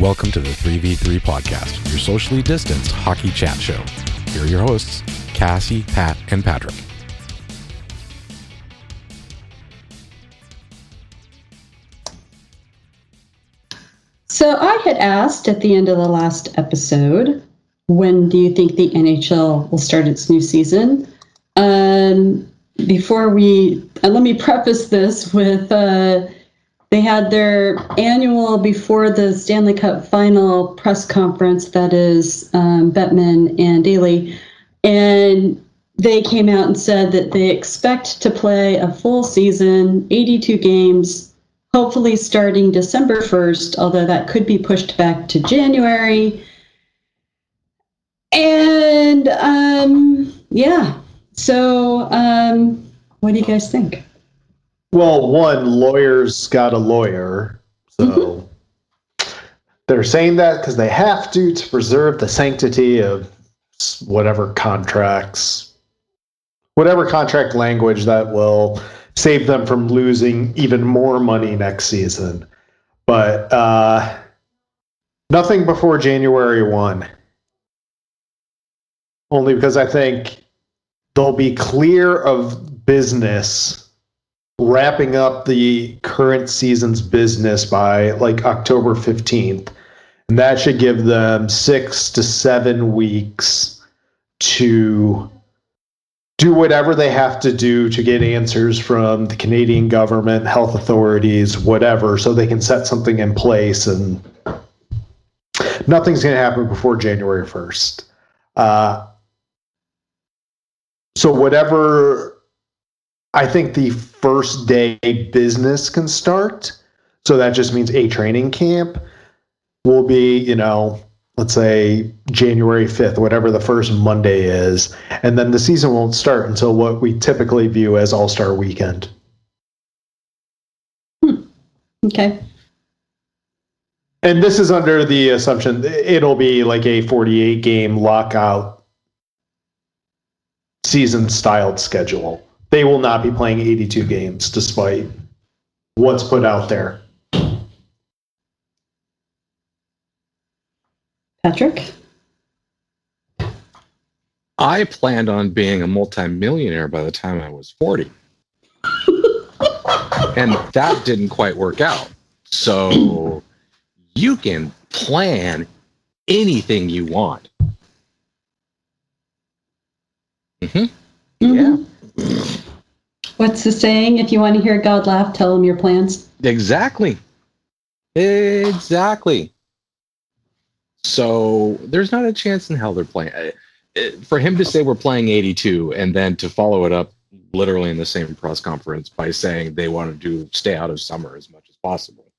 Welcome to the 3v3 podcast, your socially distanced hockey chat show. Here are your hosts, Cassie, Pat, and Patrick. So I had asked at the end of the last episode, when do you think the NHL will start its new season? Um, before we, uh, let me preface this with uh, they had their annual before the Stanley Cup final press conference, that is um, Bettman and Daly, and they came out and said that they expect to play a full season, 82 games, hopefully starting December 1st, although that could be pushed back to January. And um, yeah, so um, what do you guys think? Well, one, lawyers got a lawyer. So they're saying that because they have to to preserve the sanctity of whatever contracts, whatever contract language that will save them from losing even more money next season. But uh, nothing before January 1. Only because I think they'll be clear of business wrapping up the current season's business by like October 15th. And that should give them six to seven weeks to do whatever they have to do to get answers from the Canadian government, health authorities, whatever, so they can set something in place. And nothing's going to happen before January 1st. Uh, so, whatever I think the first day business can start. So that just means a training camp will be, you know, let's say January 5th, whatever the first Monday is. And then the season won't start until what we typically view as All Star weekend. Hmm. Okay. And this is under the assumption it'll be like a 48 game lockout season styled schedule. They will not be playing 82 games despite what's put out there. Patrick? I planned on being a multimillionaire by the time I was 40. and that didn't quite work out. So you can plan anything you want. hmm Yeah. What's the saying? If you want to hear God laugh, tell him your plans. Exactly. Exactly. So there's not a chance in hell they're playing. uh, uh, For him to say we're playing 82 and then to follow it up literally in the same press conference by saying they want to stay out of summer as much as possible.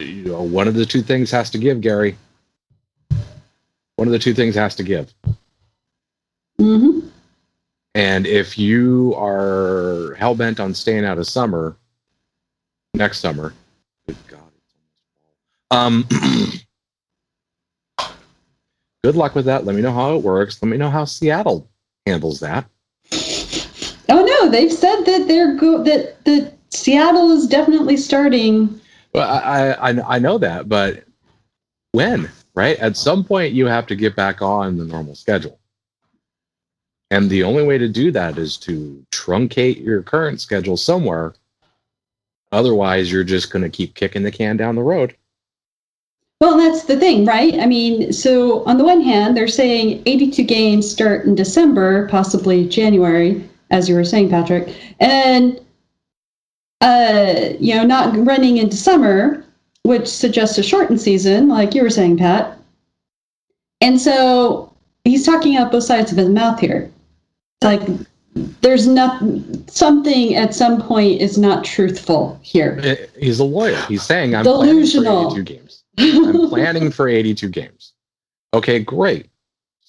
You know, one of the two things has to give, Gary. One of the two things has to give. hmm And if you are hell bent on staying out of summer next summer, good God, it's almost fall. Um, good luck with that. Let me know how it works. Let me know how Seattle handles that. Oh no, they've said that they're go- that that Seattle is definitely starting. Well, I, I I know that, but when? Right? At some point, you have to get back on the normal schedule. And the only way to do that is to truncate your current schedule somewhere. Otherwise, you're just going to keep kicking the can down the road. Well, that's the thing, right? I mean, so on the one hand, they're saying 82 games start in December, possibly January, as you were saying, Patrick, and uh, you know, not running into summer, which suggests a shortened season, like you were saying, Pat. And so he's talking out both sides of his mouth here. Like there's not something at some point is not truthful here. Eh, He's a lawyer. He's saying I'm Delusional. planning for 82 games. I'm planning for 82 games. Okay, great.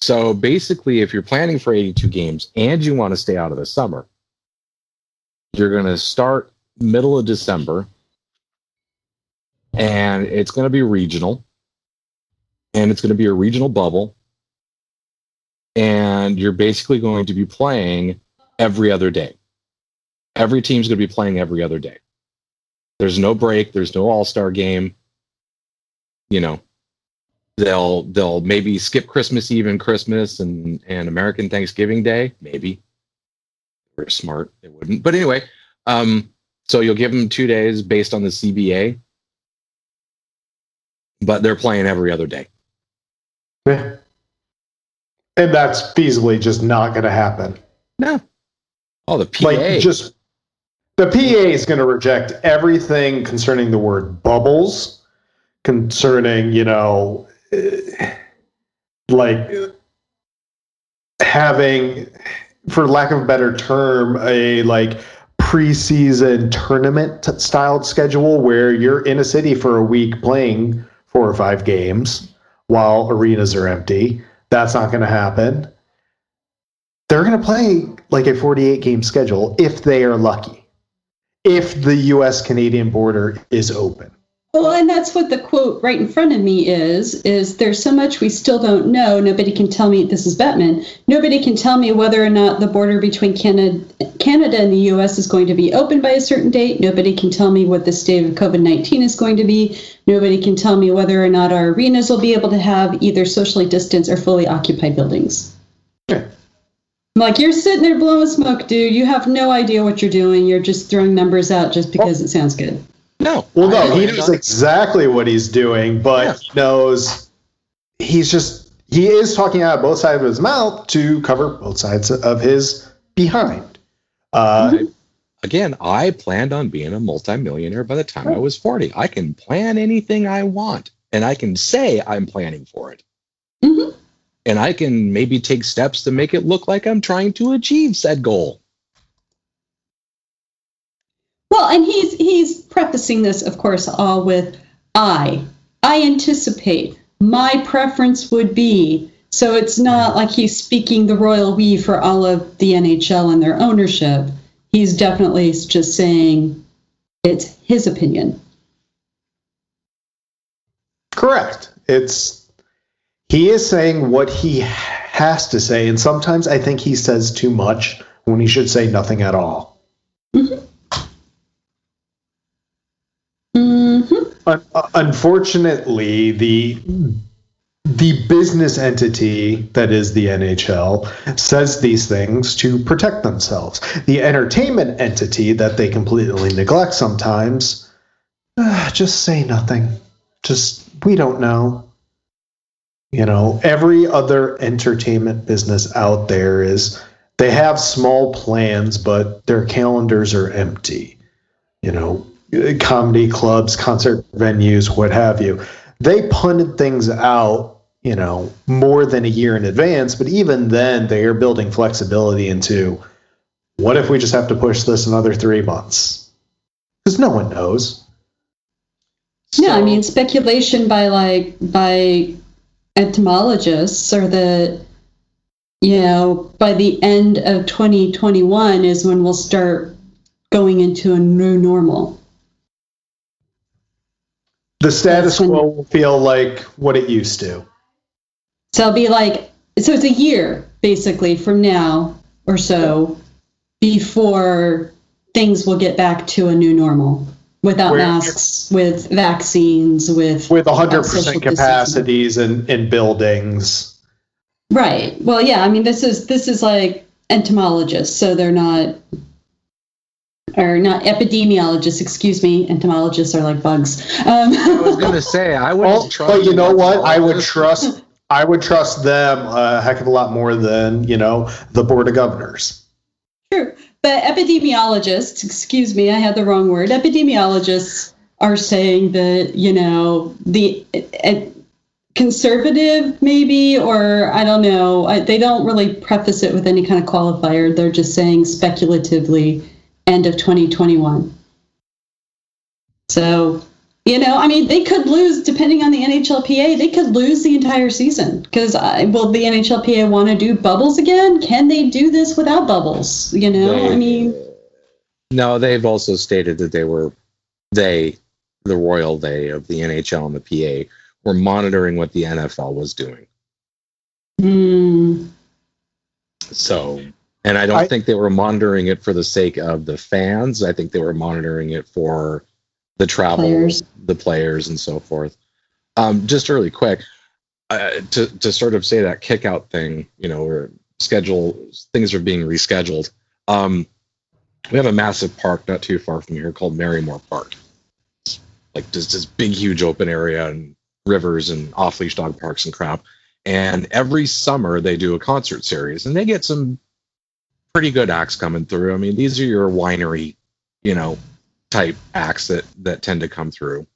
So basically, if you're planning for 82 games and you want to stay out of the summer, you're going to start middle of December and it's going to be regional and it's going to be a regional bubble. And you're basically going to be playing every other day. Every team's going to be playing every other day. There's no break. There's no All Star game. You know, they'll they'll maybe skip Christmas Eve and Christmas and and American Thanksgiving Day. Maybe we're smart. They wouldn't. But anyway, um, so you'll give them two days based on the CBA, but they're playing every other day. Yeah. And that's feasibly just not going to happen. No. Oh, the PA. Like just the PA is going to reject everything concerning the word bubbles, concerning you know, eh, like having, for lack of a better term, a like preseason tournament styled schedule where you're in a city for a week playing four or five games while arenas are empty. That's not going to happen. They're going to play like a 48 game schedule if they are lucky, if the US Canadian border is open. Well, and that's what the quote right in front of me is is there's so much we still don't know. Nobody can tell me this is Bettman. Nobody can tell me whether or not the border between Canada Canada and the US is going to be open by a certain date. Nobody can tell me what the state of COVID-19 is going to be. Nobody can tell me whether or not our arenas will be able to have either socially distanced or fully occupied buildings. Yeah. Like you're sitting there blowing smoke, dude. You have no idea what you're doing. You're just throwing numbers out just because it sounds good. No. Well, no, he knows exactly what he's doing, but Yeah. he knows he's just he is talking out of both sides of his mouth to cover both sides of his behind. Uh, again, I planned on being a multimillionaire by the time I was 40. I can plan anything I want and I can say I'm planning for it. Mhm. And I can maybe take steps to make it look like I'm trying to achieve said goal. Well, and he's he's prefacing this, of course, all with I. I anticipate my preference would be. So it's not like he's speaking the royal we for all of the NHL and their ownership. He's definitely just saying it's his opinion. correct. It's he is saying what he has to say, and sometimes I think he says too much when he should say nothing at all. Unfortunately, the the business entity that is the NHL says these things to protect themselves. The entertainment entity that they completely neglect sometimes uh, just say nothing. Just we don't know. You know, every other entertainment business out there is they have small plans, but their calendars are empty. You know, comedy clubs, concert venues, what have you. They punted things out, you know, more than a year in advance, but even then they are building flexibility into what if we just have to push this another three months? Because no one knows. Yeah, I mean speculation by like by entomologists or that you know by the end of 2021 is when we'll start going into a new normal. The status quo will feel like what it used to. So it'll be like so it's a year basically from now or so before things will get back to a new normal without Where- masks, with vaccines, with With 100% social distancing. capacities in, in buildings. Right. Well, yeah. I mean, this is this is like entomologists, so they're not, or not epidemiologists. Excuse me. Entomologists are like bugs. Um, I was going to say, I would Well, but you know what? I would trust. I would trust them a heck of a lot more than you know the board of governors. True. But epidemiologists, excuse me, I had the wrong word. Epidemiologists are saying that, you know, the uh, conservative, maybe, or I don't know, I, they don't really preface it with any kind of qualifier. They're just saying speculatively end of 2021. So, you know, I mean, they could lose, depending on the NHLPA, they could lose the entire season. Because will the NHLPA want to do bubbles again? Can they do this without bubbles? You know, I mean, no, they've also stated that they were, they, the royal they of the NHL and the PA, were monitoring what the NFL was doing. hmm, So, and I don't I- think they were monitoring it for the sake of the fans. I think they were monitoring it for the travel, Players. the players, and so forth. Um, just really quick, uh, to to sort of say that kick out thing, you know, or schedule things are being rescheduled. Um, we have a massive park not too far from here called Marymoor Park. like just this big, huge open area and rivers and off leash dog parks and crap. And every summer they do a concert series and they get some pretty good acts coming through. I mean, these are your winery, you know, type acts that that tend to come through.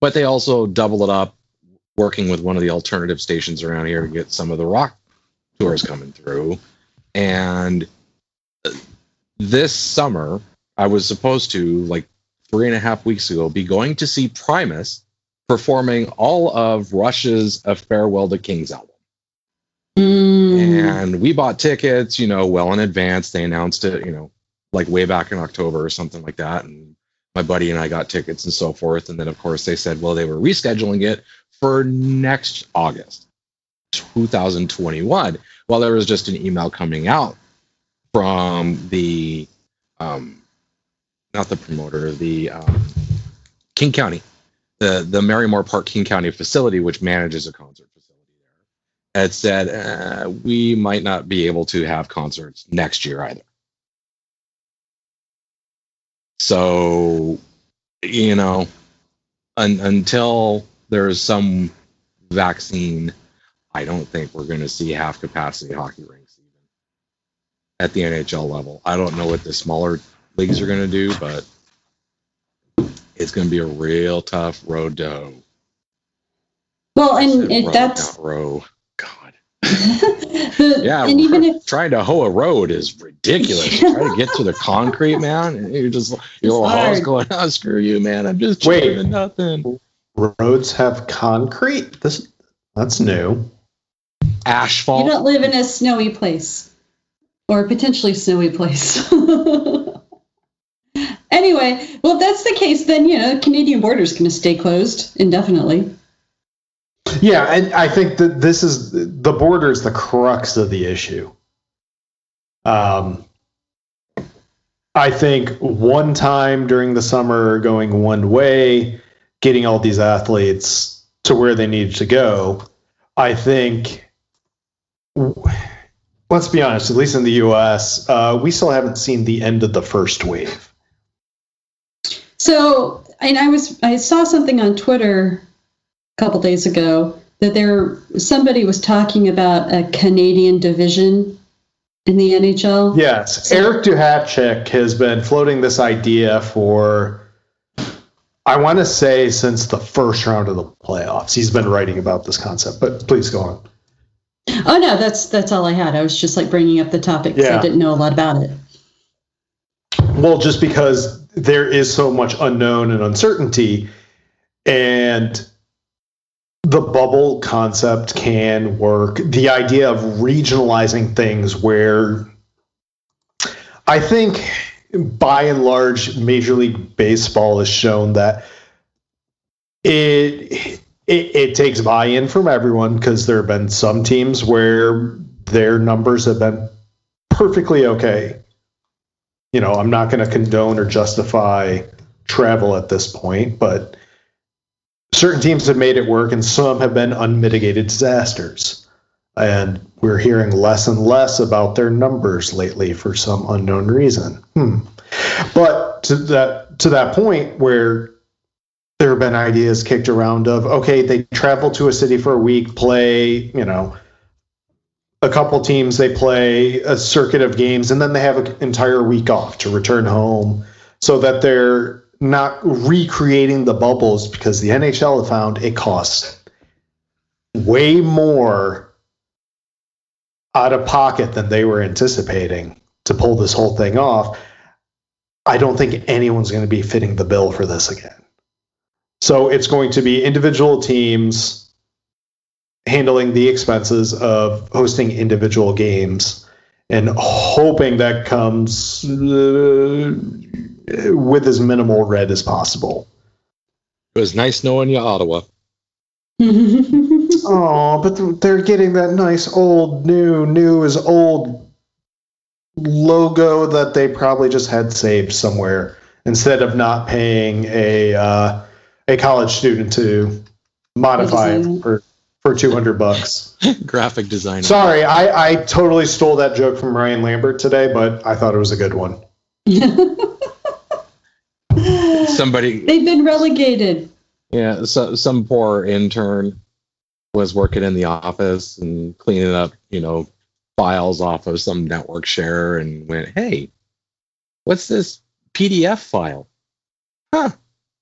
but they also double it up working with one of the alternative stations around here to get some of the rock tours coming through. And this summer, I was supposed to, like three and a half weeks ago, be going to see Primus performing all of Rush's A Farewell to Kings album. Mm. And we bought tickets, you know, well in advance. They announced it, you know, like way back in October or something like that. And my buddy and I got tickets and so forth. And then, of course, they said, well, they were rescheduling it for next August, 2021. Well, there was just an email coming out from the, um, not the promoter, the um, King County, the the Marymoor Park King County facility, which manages a concert had said uh, we might not be able to have concerts next year either. So, you know, un- until there's some vaccine, I don't think we're going to see half capacity hockey rinks even at the NHL level. I don't know what the smaller leagues are going to do, but it's going to be a real tough road to hoe. well, and it, road, that's row. God. the, Yeah, and even if trying to hoe a road is ridiculous. You try to get to the concrete, man, and you're just your It's hall's hard. going, oh, screw you, man. I'm just Wait. nothing. Roads have concrete. This that's new. Asphalt. you don't live in a snowy place or potentially snowy place. anyway, well, if that's the case, then you know Canadian border's going to stay closed indefinitely. Yeah, and I think that this is the border is the crux of the issue. Um, I think one time during the summer going one way, getting all these athletes to where they needed to go. I think, let's be honest, at least in the U.S., uh, we still haven't seen the end of the first wave. So, and I was I saw something on Twitter couple days ago that there somebody was talking about a Canadian division in the NHL. Yes, Eric Duhatschek has been floating this idea for, I want to say, since the first round of the playoffs. He's been writing about this concept, but please go on. Oh no, that's that's all I had. I was just like bringing up the topic because Yeah. I didn't know a lot about it. Well, just because there is so much unknown and uncertainty, and the bubble concept can work. The idea of regionalizing things where I think by and large, Major League Baseball has shown that it it, it takes buy-in from everyone because there have been some teams where their numbers have been perfectly okay. You know, I'm not going to condone or justify travel at this point, but certain teams have made it work and some have been unmitigated disasters. And we're hearing less and less about their numbers lately for some unknown reason. Hmm. But to that to that point where there have been ideas kicked around of okay, they travel to a city for a week, play, you know, a couple teams they play a circuit of games and then they have an entire week off to return home so that they're not recreating the bubbles because the NHL found it costs way more out of pocket than they were anticipating to pull this whole thing off. I don't think anyone's going to be fitting the bill for this again. So it's going to be individual teams handling the expenses of hosting individual games and hoping that comes uh, with as minimal red as possible. It was nice knowing you, Ottawa. Oh, but they're getting that nice old new new is old logo that they probably just had saved somewhere instead of not paying a uh, a college student to modify it it. for for two hundred bucks. Graphic designer. Sorry, I I totally stole that joke from Ryan Lambert today, but I thought it was a good one. Somebody, They've been relegated. yeah, so, some poor intern was working in the office and cleaning up, you know, files off of some network share and went, hey, what's this PDF file? Huh,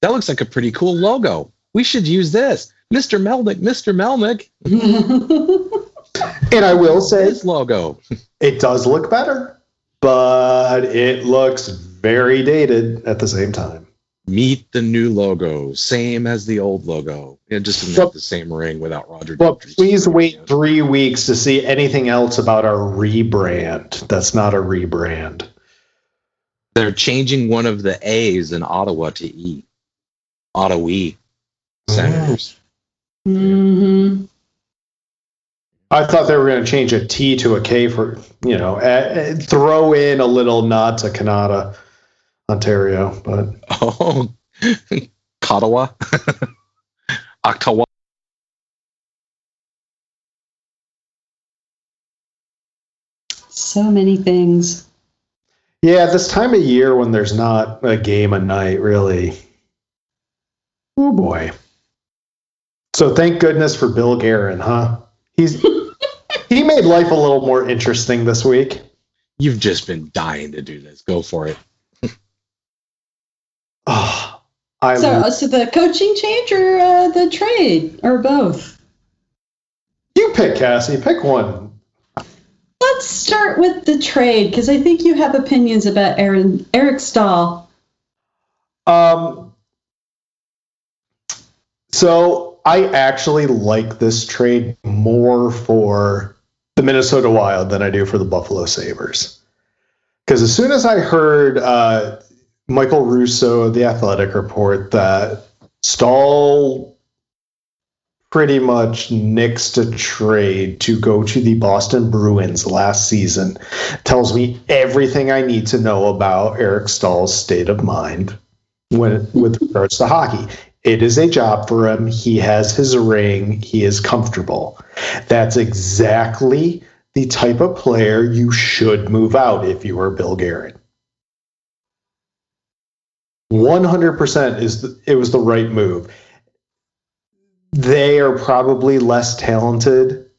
that looks like a pretty cool logo. We should use this. Mr. Melnyk, Mr. Melnyk, And I will say this logo. it does look better, but it looks very dated at the same time. Meet the new logo, same as the old logo. It just doesn't But- have the same ring without Roger. But Daltrey's please wait three weeks to see anything else about our rebrand. That's not a rebrand. They're changing one of the A's in Ottawa to E. Ottawa E Senators. Mm-hmm. I thought they were going to change a T to a K for, you know, throw in a little nod to Canada, Ontario. But Oh, Ottawa. Ottawa. So many things. yeah, this time of year when there's not a game a night, really. Oh boy. So thank goodness for Bill Guerin, huh? He's he made life a little more interesting this week. You've just been dying to do this. Go for it. Oh, I So, uh, so the coaching change or uh, the trade or both? you pick Cassie, pick one. Let's start with the trade because I think you have opinions about Aaron Eric Staal. Um, so I actually like this trade more for the Minnesota Wild than I do for the Buffalo Sabres. Because as soon as I heard uh, Michael Russo of the Athletic report that Staal pretty much nixed a trade to go to the Boston Bruins last season, tells me everything I need to know about Eric Staal's state of mind when with regards to hockey. It is a job for him. He has his ring. He is comfortable. That's exactly the type of player you should move out if you are Bill Guerin. 100% is the, it was the right move. They are probably less talented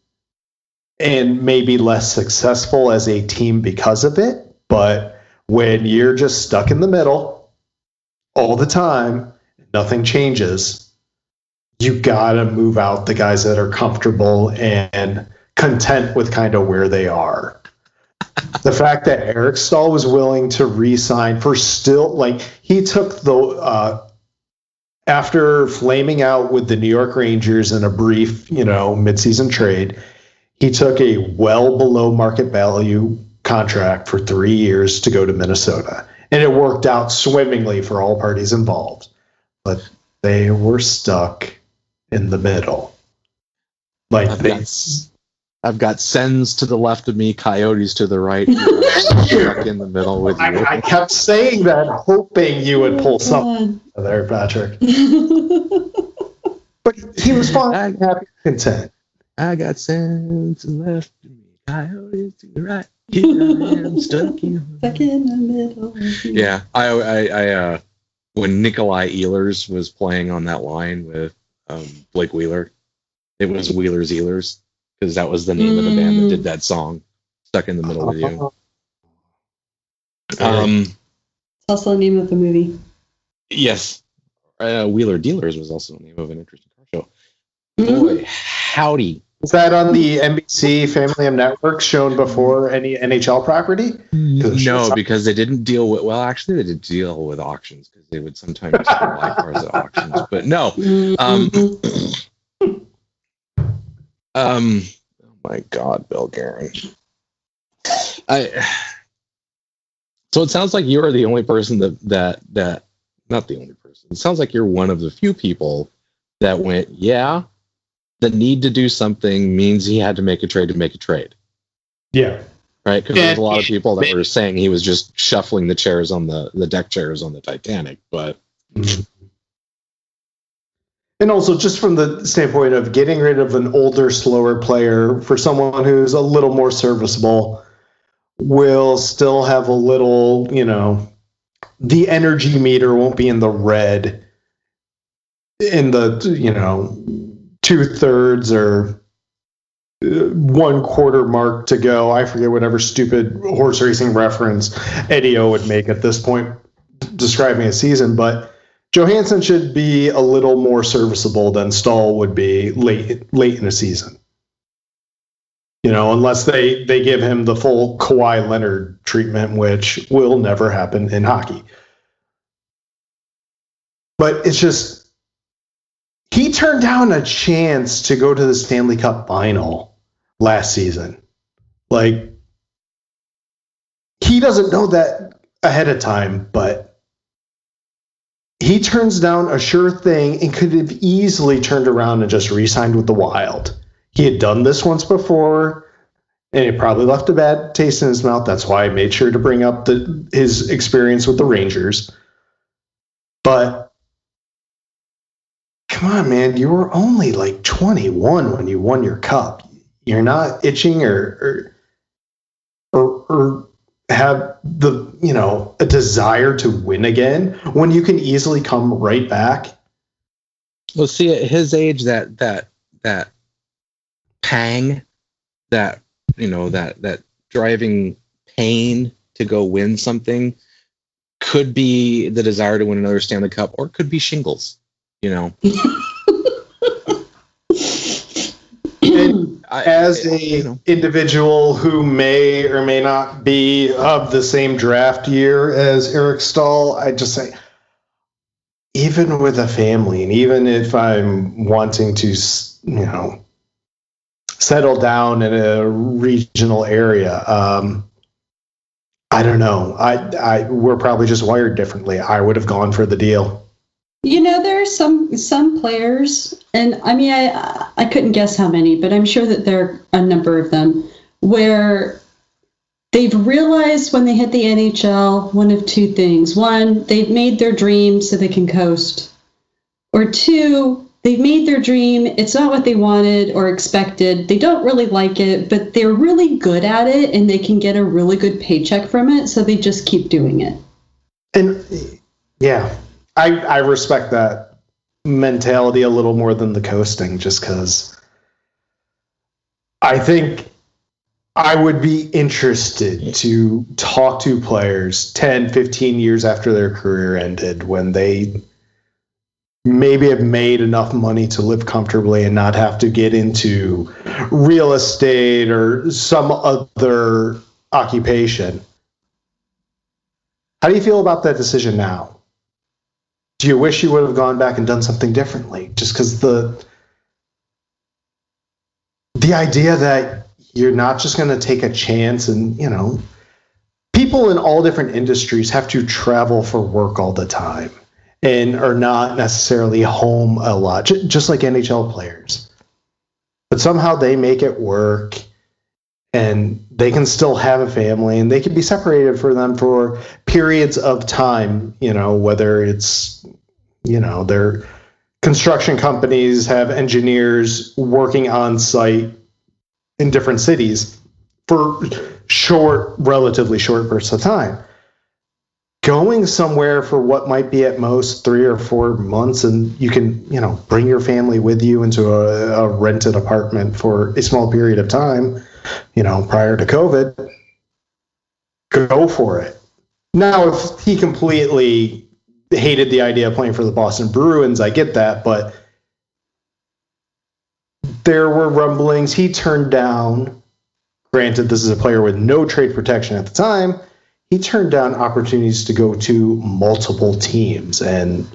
and maybe less successful as a team because of it, but when you're just stuck in the middle all the time, nothing changes, you gotta move out the guys that are comfortable and content with kind of where they are. the fact that Eric Staal was willing to re-sign for still like he took the uh, after flaming out with the New York Rangers in a brief, you know, midseason trade, he took a well below market value contract for three years to go to Minnesota. And it worked out swimmingly for all parties involved. But they were stuck in the middle. Like I've they, I've got Sens to the left of me, Coyotes to the right. stuck in the middle with you. I, I kept saying that, hoping you would pull something there, Patrick. But he was fine, happy, content. I got Sens to the left of me, Coyotes to the right. Here I am stuck in. Stuck in the middle. Yeah, I, I, I uh, when Nikolai Ehlers was playing on that line with um, Blake Wheeler, it was Wheeler's Ehlers because that was the name of the band that Mm. did that song, "Stuck in the Middle with You." Um, It's also the name of the movie. yes, uh, Wheeler Dealers was also the name of an interesting car show. Mhm. Boy, howdy! Is that on the NBC Family of Network shown before any NHL property? No, because they didn't deal with. Well, actually, they did deal with auctions because they would sometimes buy cars at auctions. But no, Um, Mhm. Um, oh my God, Bill Guerin. I. So it sounds like you are the only person that that that not the only person. It sounds like you're one of the few people that went, yeah, the need to do something means he had to make a trade to make a trade, Yeah. right? Because there's a lot of people that were saying he was just shuffling the chairs on the the deck chairs on the Titanic, but and also just from the standpoint of getting rid of an older, slower player for someone who's a little more serviceable will still have a little, you know, the energy meter won't be in the red in the, you know, two thirds or uh, one quarter mark to go. I forget whatever stupid horse racing reference Eddie O would make at this point describing a season, but Johansson should be a little more serviceable than Staal would be late late in a season. You know, unless they they give him the full Kawhi Leonard treatment, which will never happen in hockey. But it's just he turned down a chance to go to the Stanley Cup final last season. Like he doesn't know that ahead of time, but he turns down a sure thing and could have easily turned around and just re-signed with the Wild. He had done this once before, and it probably left a bad taste in his mouth. That's why I made sure to bring up the, his experience with the Rangers. But come on, man, you were only like 21 when you won your cup. You're not itching or or, or, or have the you know a desire to win again when you can easily come right back? Well see at his age that that that pang that you know that that driving pain to go win something could be the desire to win another Stanley Cup or could be shingles you know as a you know. individual who may or may not be of the same draft year as Eric Staal, I just say, even with a family, and even if I'm wanting to, you know, settle down in a regional area, um, I don't know. I, I, we're probably just wired differently. I would have gone for the deal. You know, there are some some players, and I mean, I I couldn't guess how many, but I'm sure that there are a number of them where they've realized when they hit the NHL one of two things: one, they've made their dream so they can coast, or two, they've made their dream. It's not what they wanted or expected. They don't really like it, but they're really good at it, and they can get a really good paycheck from it, so they just keep doing it. And yeah, I I respect that mentality a little more than the coasting, just because I think I would be interested to talk to players 10, 15 years after their career ended when they maybe have made enough money to live comfortably and not have to get into real estate or some other occupation. How do you feel about that decision now? Do you wish you would have gone back and done something differently? Just because the the idea that you're not just going to take a chance and you know people in all different industries have to travel for work all the time and are not necessarily home a lot just like nhl players but somehow they make it work and they can still have a family and they can be separated for them for periods of time you know whether it's you know their construction companies have engineers working on site in different cities for short relatively short bursts of time. Going somewhere for what might be at most three or four months and you can you know bring your family with you into a, a rented apartment for a small period of time you know, prior to COVID, go for it. Now, if he completely hated the idea of playing for the Boston Bruins, I get that, but there were rumblings he turned down. Granted, this is a player with no trade protection at the time. He turned down opportunities to go to multiple teams, and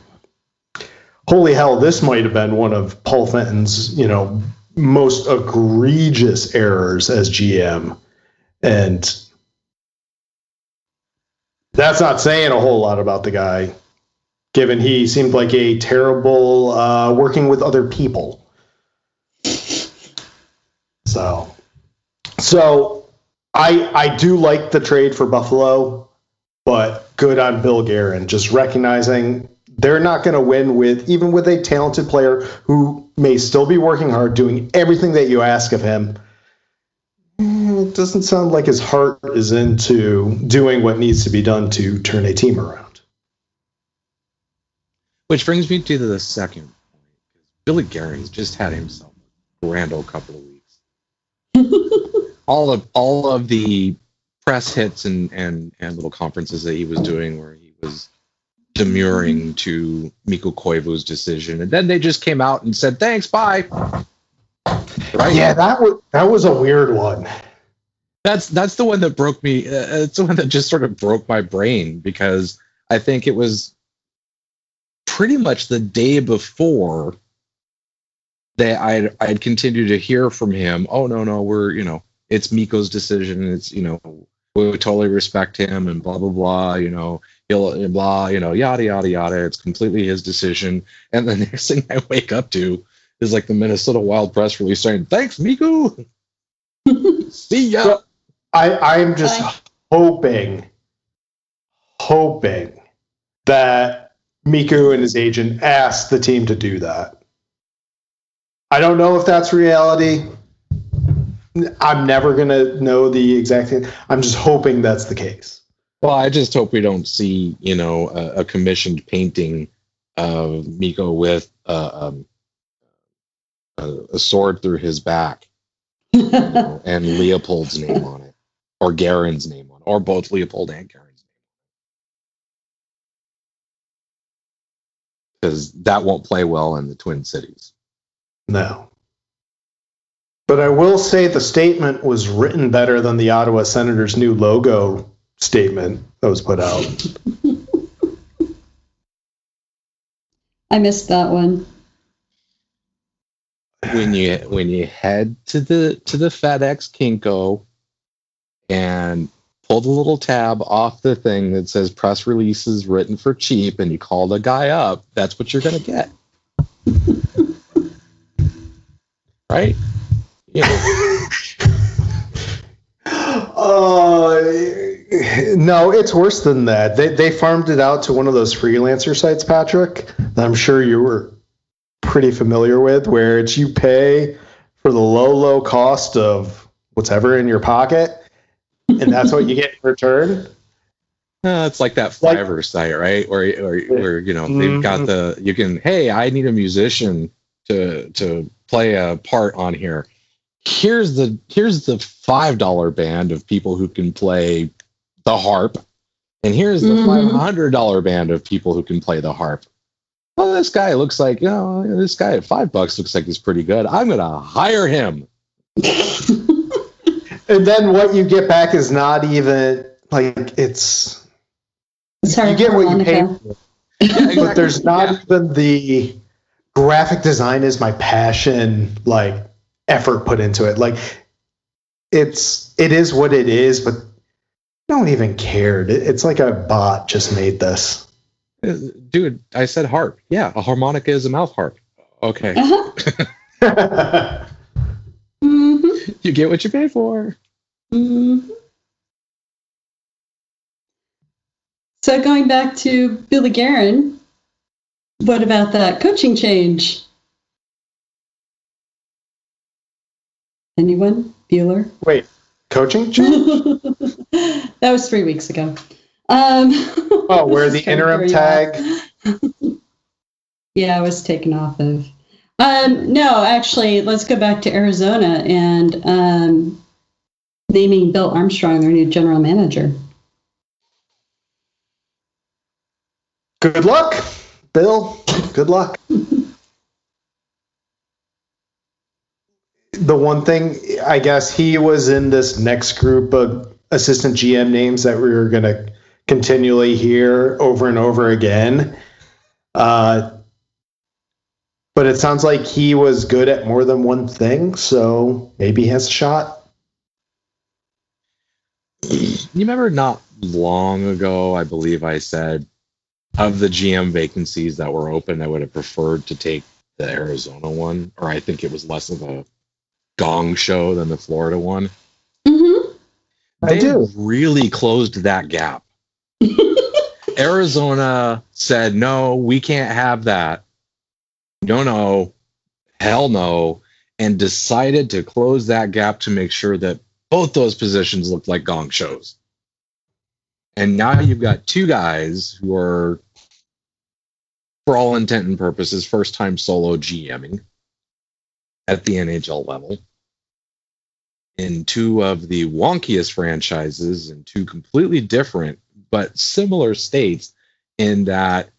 holy hell, this might have been one of Paul Fenton's, you know, most egregious errors as GM. And that's not saying a whole lot about the guy, given he seemed like a terrible uh, working with other people. So, so I I do like the trade for Buffalo, but good on Bill Guerin, just recognizing they're not going to win with even with a talented player who may still be working hard, doing everything that you ask of him. Mm, It doesn't sound like his heart is into doing what needs to be done to turn a team around. Which brings me to the second point. Billy Guerin's just had himself a grand old couple of weeks. all of all of the press hits and, and, and little conferences that he was doing where he was demurring to Mikko Koivu's decision. And then they just came out and said, thanks, bye. Right? Yeah, that was that was a weird one. That's that's the one that broke me. Uh, it's the one that just sort of broke my brain because I think it was pretty much the day before that I'd I'd continued to hear from him. Oh no no we're you know it's Mikko's decision. It's you know we totally respect him and blah blah blah. You know blah you know yada yada yada. It's completely his decision. And the next thing I wake up to is like the Minnesota Wild press release saying thanks Mikko. See ya. So- I I'm just Bye. hoping, hoping that Mikko and his agent asked the team to do that. I don't know if that's reality. I'm never gonna know the exact thing. I'm just hoping that's the case. Well, I just hope we don't see, you know, a, a commissioned painting of Mikko with uh, um, a, a sword through his back you know, and Leopold's name on it, or Guerin's name on it, or both Leopold and Guerin's name. Because that won't play well in the Twin Cities. No. But I will say the statement was written better than the Ottawa Senators' new logo statement that was put out. I missed that one. when you when you head to the to the FedEx Kinko and pull the little tab off the thing that says press releases written for cheap and you call the guy up, that's what you're gonna get. right? Yeah. Uh, no, it's worse than that. They they farmed it out to one of those freelancer sites, Patrick. That I'm sure you were pretty familiar with, where it's you pay for the low low cost of whatever in your pocket, and that's what you get in return. Uh, it's like that Like- site, right? Where, where, where you know they've got the you can hey, I need a musician to to play a part on here. Here's the here's the five dollar band of people who can play the harp, and here's the Mhm. five hundred dollar band of people who can play the harp. Well, this guy looks like you know this guy at five bucks looks like he's pretty good. I'm gonna hire him. And then what you get back is not even like it's It's you get what you pay Monica. Yeah, but there's not Yeah. even the graphic design is my passion like effort put into it like it's it is what it is but no one even cared it's like a bot just made this Uh, Dude, I said harp. Yeah, a harmonica is a mouth harp. Okay, Uh-huh. hmm you get what you pay for. hmm So going back to Billy Guerin, what about that coaching change? Anyone? Bueller? wait coaching that was three weeks ago. Um, oh where the Just trying to interim tag yeah, I was taken off of. Um, no, actually, let's go back to Arizona and um, naming Bill Armstrong their new general manager. good luck bill good luck the one thing i guess he was in this next group of assistant gm names that we were going to continually hear over and over again. Uh, but it sounds like he was good at more than one thing so maybe he has a shot. You remember not long ago, I believe I said of the GM vacancies that were open, I would have preferred to take the Arizona one, or I think it was less of a gong show than the Florida one. Mm-hmm. I They do. really closed that gap. Arizona said, no, we can't have that. No, no, hell no. And decided to close that gap to make sure that both those positions looked like gong shows. And now you've got two guys who are, for all intent and purposes, first time solo GMing at the NHL level in two of the wonkiest franchises in two completely different but similar states in that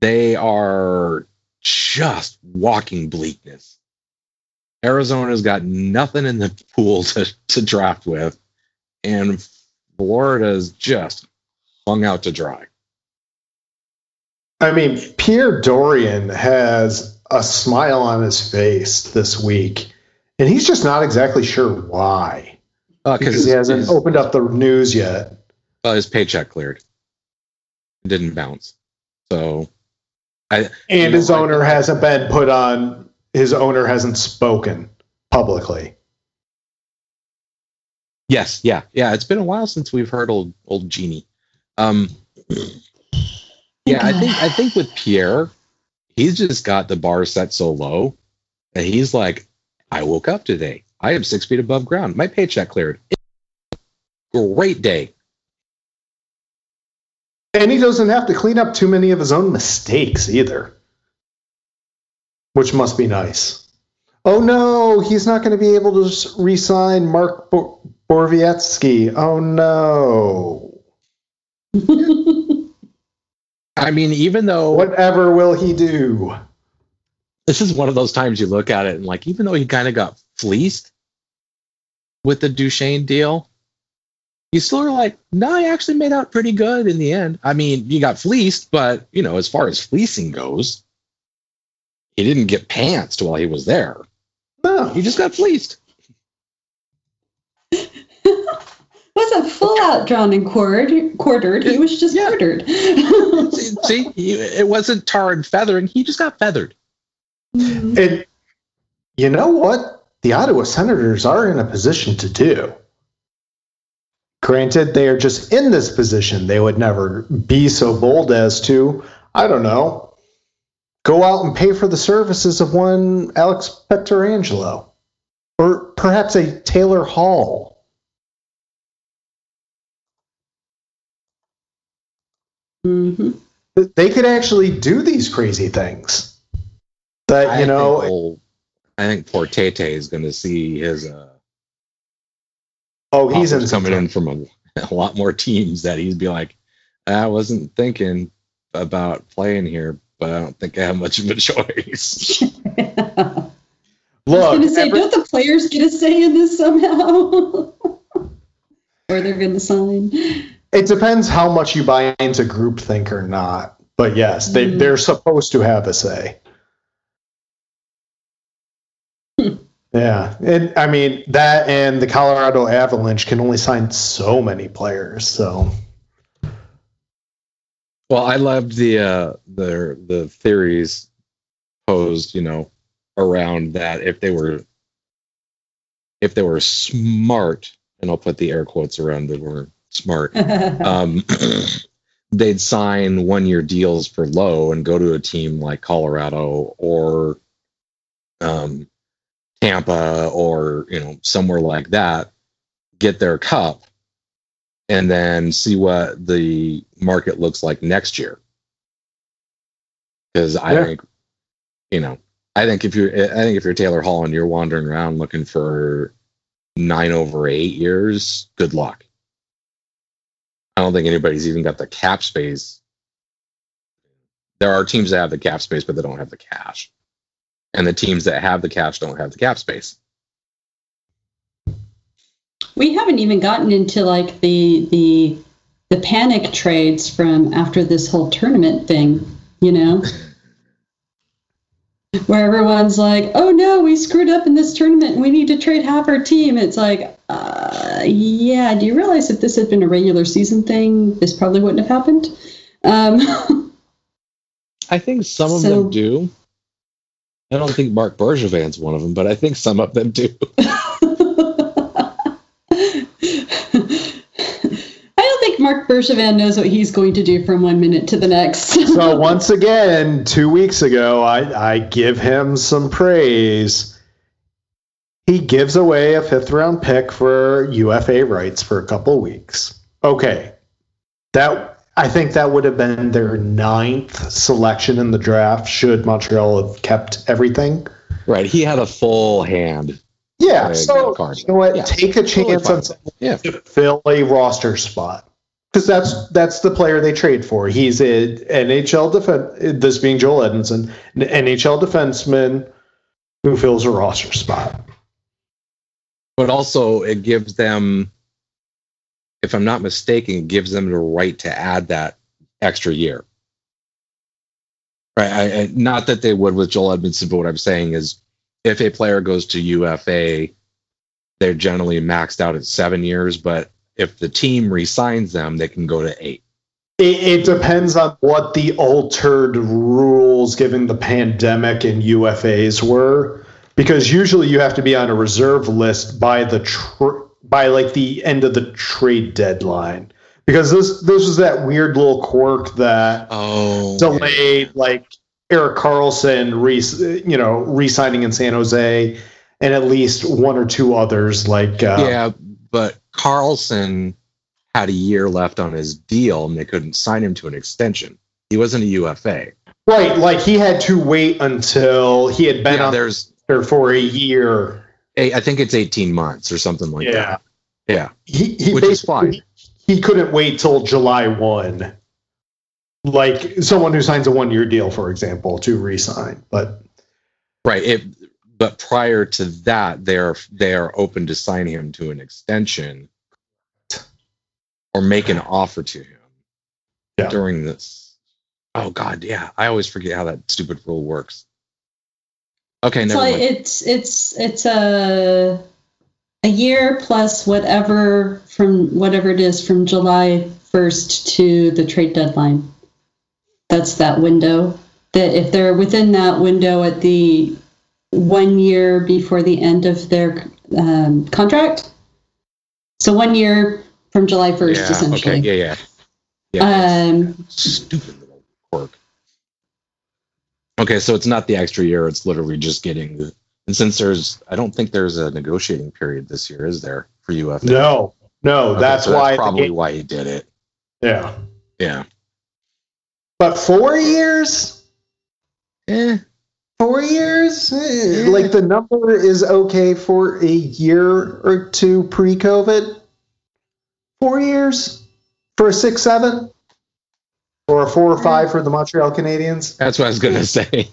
they are just walking bleakness. Arizona's got nothing in the pool to, to draft with, and Florida's just hung out to dry. I mean, Pierre Dorion has a smile on his face this week, and he's just not exactly sure why. Uh, because he hasn't his, opened up the news yet. Uh, his paycheck cleared. It didn't bounce. So I And his know, owner I, hasn't been put on his owner hasn't spoken publicly. Yes, yeah, yeah. It's been a while since we've heard old old Genie. Um, yeah, I think I think with Pierre, he's just got the bar set so low that he's like, I woke up today. I am six feet above ground. My paycheck cleared. Great day. And he doesn't have to clean up too many of his own mistakes either, which must be nice. Oh no, he's not going to be able to re-sign Mark Bo- Borowiecki. Oh no. I mean, even though whatever will he do? This is one of those times you look at it and like, even though he kind of got fleeced with the Duchene deal, you still are like, no, he actually made out pretty good in the end. I mean, you got fleeced, but you know, as far as fleecing goes, he didn't get pantsed while he was there. No, he just got fleeced. Wasn't full out drawn and quartered. quartered. He was just yeah. quartered. see, see, it wasn't tar and feathering. He just got feathered. Mm-hmm. And you know what? The Ottawa Senators are in a position to do. Granted, they are just in this position. They would never be so bold as to, I don't know, go out and pay for the services of one Alex Pietrangelo or perhaps a Taylor Hall. Mm-hmm. They could actually do these crazy things. That you I know, think I think poor Tete is going to see his uh, Oh, he's in coming in from a, a, lot more teams that he'd be like, I wasn't thinking about playing here, but I don't think I have much of a choice. Look, I was going to say, every- don't the players get a say in this somehow? or they're going to sign? It depends how much you buy into groupthink or not. But yes, they, mm. they're supposed to have a say. Yeah, and I mean that, and the Colorado Avalanche can only sign so many players. So, well, I loved the uh, the the theories posed, you know, around that if they were if they were smart, and I'll put the air quotes around the word smart, um, they'd sign one year deals for low and go to a team like Colorado or um, Tampa or you know somewhere like that, get their cup, and then see what the market looks like next year. Because I yeah. think, you know, I think if you're, I think if you're Taylor Hall and you're wandering around looking for nine over eight years, good luck. I don't think anybody's even got the cap space. There are teams that have the cap space, but they don't have the cash and the teams that have the cash don't have the cap space. We haven't even gotten into like the the the panic trades from after this whole tournament thing, you know. Where everyone's like, "Oh no, we screwed up in this tournament. We need to trade half our team." It's like, uh, yeah. Do you realize if this had been a regular season thing, this probably wouldn't have happened? Um, I think some of so, them do. I don't think Marc Bergevin's one of them, but I think some of them do. I don't think Marc Bergevin knows what he's going to do from one minute to the next. so once again, two weeks ago, I, I give him some praise. He gives away a fifth round pick for UFA rights for a couple weeks. Okay, that I think that would have been their ninth selection in the draft. Should Montreal have kept everything? Right, he had a full hand. Yeah, so you know what? Yeah, Take a chance fine. on someone Yeah. to fill a roster spot because that's that's the player they trade for. He's a NHL defense. This being Joel Edmundson, an NHL defenseman who fills a roster spot. But also, it gives them, if I'm not mistaken, it gives them the right to add that extra year. Right. I, I, not that they would with Joel Edmundson, but what I'm saying is if a player goes to UFA, they're generally maxed out at seven years. But if the team re-signs them, they can go to eight. It, it depends on what the altered rules given the pandemic and UFAs were, because usually you have to be on a reserve list by the tr- by like the end of the trade deadline. Because this this was that weird little quirk that Oh. delayed like Erik Karlsson re you know re-signing in San Jose and at least one or two others like uh, yeah, but Karlsson had a year left on his deal and they couldn't sign him to an extension. He wasn't a UFA. right like he had to wait until he had been yeah, on there's there for a year I think it's 18 months or something like yeah that. Yeah. he, he Which is fine. he couldn't wait till July 1 like someone who signs a one year deal for example to re-sign but Right. It, but prior to that, they're they are open to sign him to an extension or make an offer to him Yeah. during this. Oh God, yeah. I always forget how that stupid rule works. Okay, never like mind. it's it's it's a a year plus whatever from whatever it is from July first to the trade deadline. That's that window. That if they're within that window at the one year before the end of their um, contract, so one year from July first, yeah, essentially. okay, yeah, yeah. Yeah, Um, stupid little quirk. Okay, so it's not the extra year; it's literally just getting the. And since there's, I don't think there's a negotiating period this year, is there for UFA? no no Okay, that's so why the probably game- why he did it. yeah Yeah. but four years Eh, four years? Eh, Yeah. like the number is okay for a year or two pre-covid? Four years? For a six seven? Or a four or five for the montreal canadiens? That's what I was gonna say.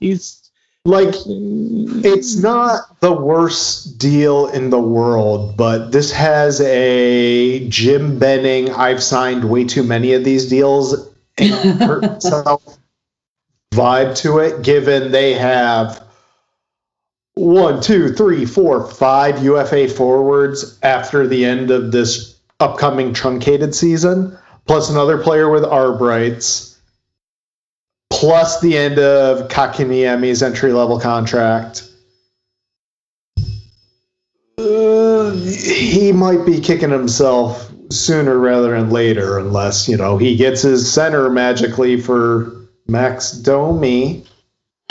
He's like it's not the worst deal in the world but this has a jim benning i've signed way too many of these deals and hurt myself vibe to it given they have one, two, three, four, five UFA forwards after the end of this upcoming truncated season, plus another player with arb rights, plus the end of Kotkaniemi's entry level contract. Uh, he might be kicking himself sooner rather than later, unless you know he gets his center magically for Max Domi.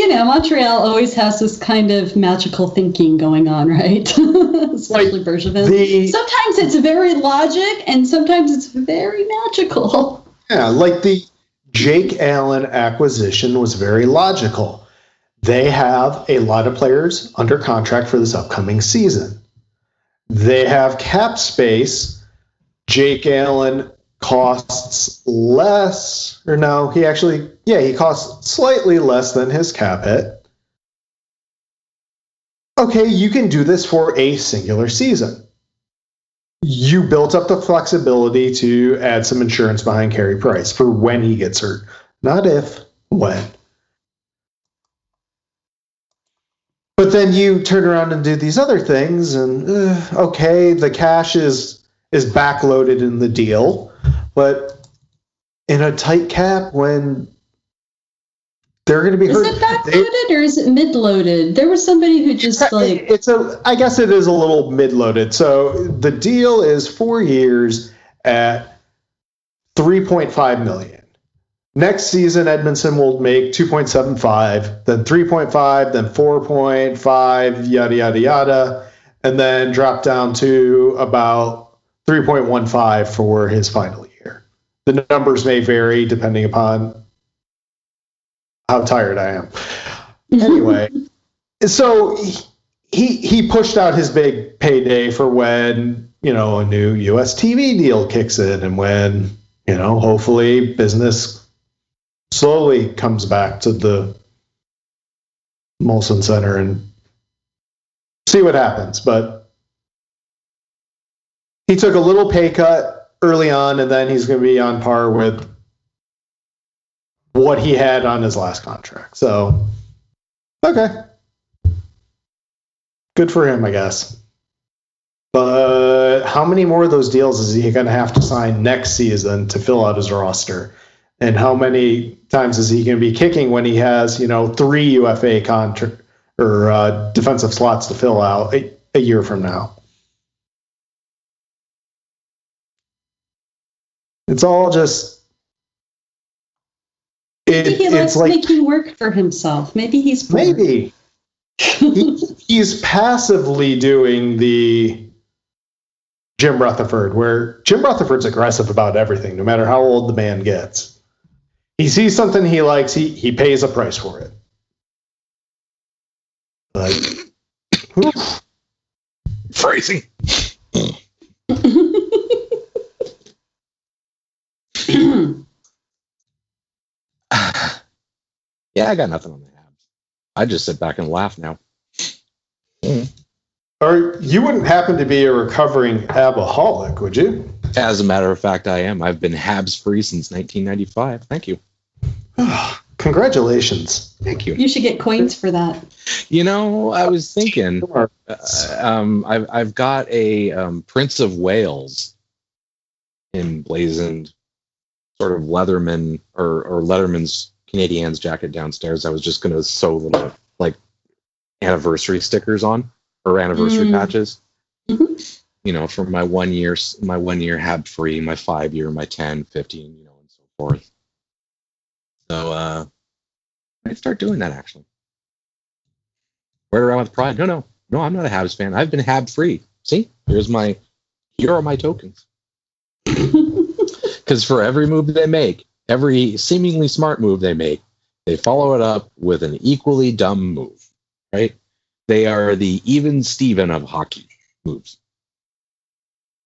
you know, Montreal always has this kind of magical thinking going on, right? Especially Bergevin. The Sometimes it's very logic, and sometimes it's very magical. yeah, like the Jake Allen acquisition was very logical. They have a lot of players under contract for this upcoming season. They have cap space. Jake Allen costs less, or no, he actually, yeah, he costs slightly less than his cap hit. Okay, you can do this for a singular season. You built up the flexibility to add some insurance behind Carey Price for when he gets hurt, not if, when. But then you turn around and do these other things, and uh, okay, the cash is is backloaded in the deal, but in a tight cap, when They're going to be Is hurt. Is it They- backloaded or is it mid-loaded? There was somebody who just like it's a i guess it is a little mid-loaded so the deal is four years at 3.5 million next season edmundson will make 2.75 then 3.5 then 4.5 yada yada yada and then drop down to about 3.15 for his final year. The numbers may vary depending upon how tired i am. Anyway so he he pushed out his big payday for when you know a new US TV deal kicks in and when you know hopefully business slowly comes back to the Molson Center and see what happens. But he took a little pay cut early on and then he's going to be on par with what he had on his last contract so okay good for him, I guess. But how many more of those deals is he going to have to sign next season to fill out his roster? And how many times is he going to be kicking when he has, you know, three UFA contract or uh, defensive slots to fill out a, a year from now? It's all just. It, maybe he it's likes like making work for himself. Maybe he's bored. maybe he, he's passively doing the Jim Rutherford, where Jim Rutherford's aggressive about everything, no matter how old the man gets. He sees something he likes, he, he pays a price for it. Like, oof. Phrasing. Yeah, I got nothing on the Habs. I just sit back and laugh now. or you wouldn't happen to be a recovering abaholic, would you? As a matter of fact, I am. I've been Habs free since 1995. Thank you. Congratulations. Thank you. you should get coins for that. You know, I was thinking, uh, um, I've I've got a um, Prince of Wales emblazoned sort of Leatherman or or Letterman's Canadiens jacket downstairs. I was just going to sew little like anniversary stickers on or anniversary Mm. patches. Mhm. You know, for my one year my one year Hab free, my five year, my 10, 15, you know, and so forth. So uh, I start doing that actually. It around with pride. No, no, no. I'm not a Habs fan. I've been Hab free. See, here's my. Here are my tokens. Because for every move they make, every seemingly smart move they make, they follow it up with an equally dumb move. Right? They are the even Steven of hockey moves.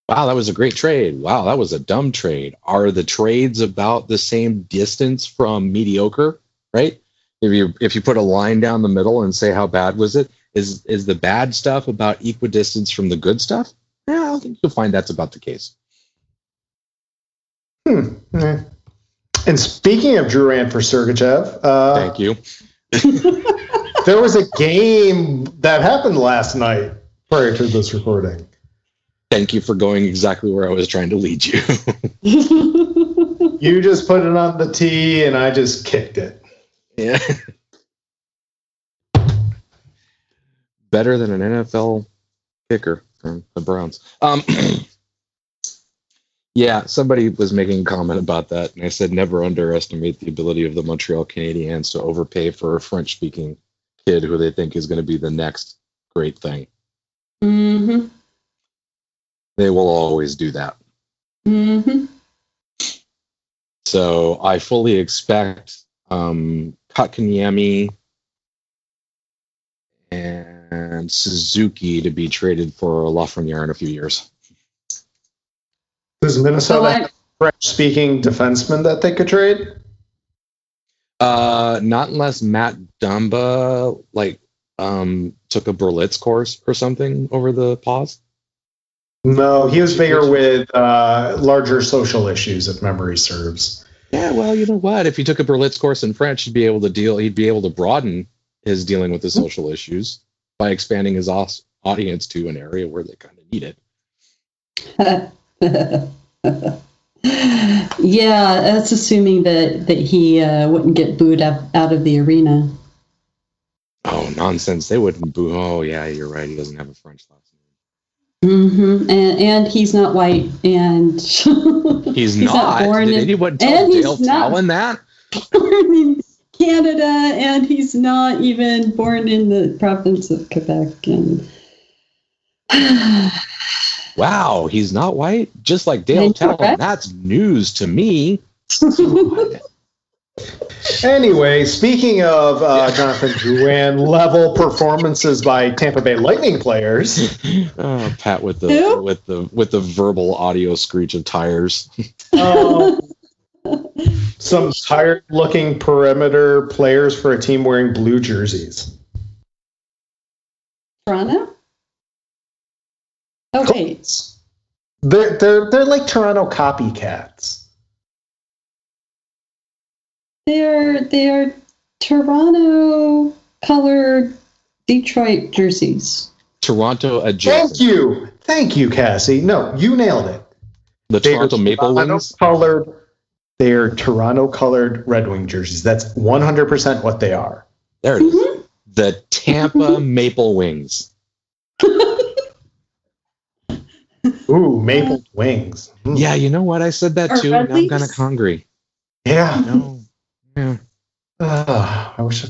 Wow, that was a great trade. Wow, that was a dumb trade. Are the trades about the same distance from mediocre? Right? if you if you put a line down the middle and say how bad was it is is the bad stuff about equidistance from the good stuff yeah i think you'll find that's about the case Hmm. Eh. And speaking of Drouin for Sergachev, uh, thank you there was a game that happened last night prior to this recording. thank you for going exactly where i was trying to lead you You just put it on the tee, and I just kicked it. yeah better than an nfl kicker from the browns um Yeah, somebody was making a comment about that, and I said never underestimate the ability of the Montreal Canadiens to overpay for a French-speaking kid who they think is going to be the next great thing. hmm They will always do that. hmm So I fully expect um, and Suzuki to be traded for Lafreniere in a few years. Does So Minnesota have French-speaking defenseman that they could trade? Uh, not unless Matt Dumba like um, took a Berlitz course or something over the pause. No, he was bigger with uh, larger social issues, if memory serves. Yeah, well, you know what? If he took a Berlitz course in French, he'd be able to deal. He'd be able to broaden his dealing with the social issues by expanding his audience to an area where they kind of need it. Yeah, that's assuming that that he uh, wouldn't get booed out, out of the arena. Oh nonsense! They wouldn't boo. Oh yeah, you're right. He doesn't have a French last name. Mm-hmm. And, and he's not white, and He's, not. born Did in- anyone tell and he's Dale not- Tallon that? born in Canada, and he's not even born in the province of Quebec. And Wow, he's not white, just like Dale know, Tallon. That's news to me. Anyway, speaking of uh, Jonathan Drouin level performances by Tampa Bay Lightning players, Oh, Pat with the Who? with the with the verbal audio screech of tires. um, some tired-looking perimeter players for a team wearing blue jerseys. Toronto. Wait, They're they're they're like Toronto copycats. they're they're Toronto colored Detroit jerseys. Toronto Jets. Thank you, thank you, Cassie. No, you nailed it. The They are Toronto Maple Toronto Wings. colored. They are Toronto colored Red Wing jerseys. That's 100% what they are. There it is. Mhm. The Tampa Maple Wings. Ooh, maple wings. Mm. Yeah, you know what? I said that Are too. Red Now I'm kind of hungry. Yeah. No. Yeah. Ah, I wish. I,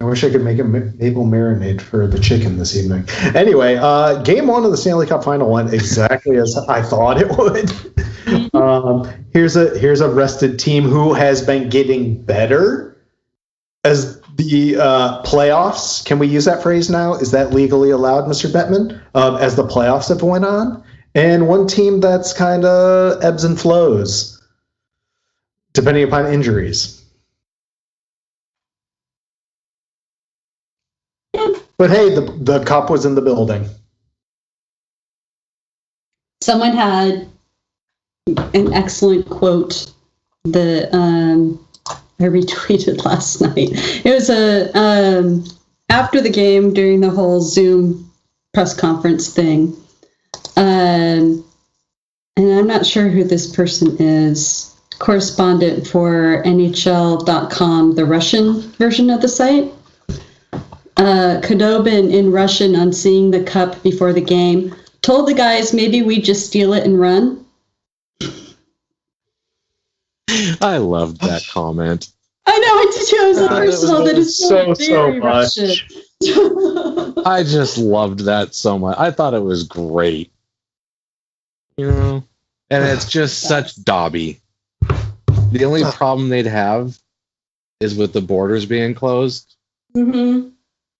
I wish I could make a maple marinade for the chicken this evening. Anyway, uh, game one of the Stanley Cup Final went exactly as I thought it would. um, here's a here's a rested team who has been getting better as the uh, playoffs. Can we use that phrase now? Is that legally allowed, Mr. Bettman? Um, as the playoffs have went on, and one team that's kind of ebbs and flows depending upon injuries. But hey, the the cup was in the building. Someone had an excellent quote that um, I retweeted last night. It was a um, after the game during the whole Zoom press conference thing, um, and I'm not sure who this person is. Correspondent for NHL.com, the Russian version of the site. Uh, Khudobin in Russian on seeing the cup before the game told the guys maybe we just steal it and run. I loved that comment. I know it did too. It was so it was personal. That is so, so, so very much. Russian. I just loved that so much. I thought it was great. You know, and it's just such Dobby. The only problem they'd have is with the borders being closed. mm-hmm.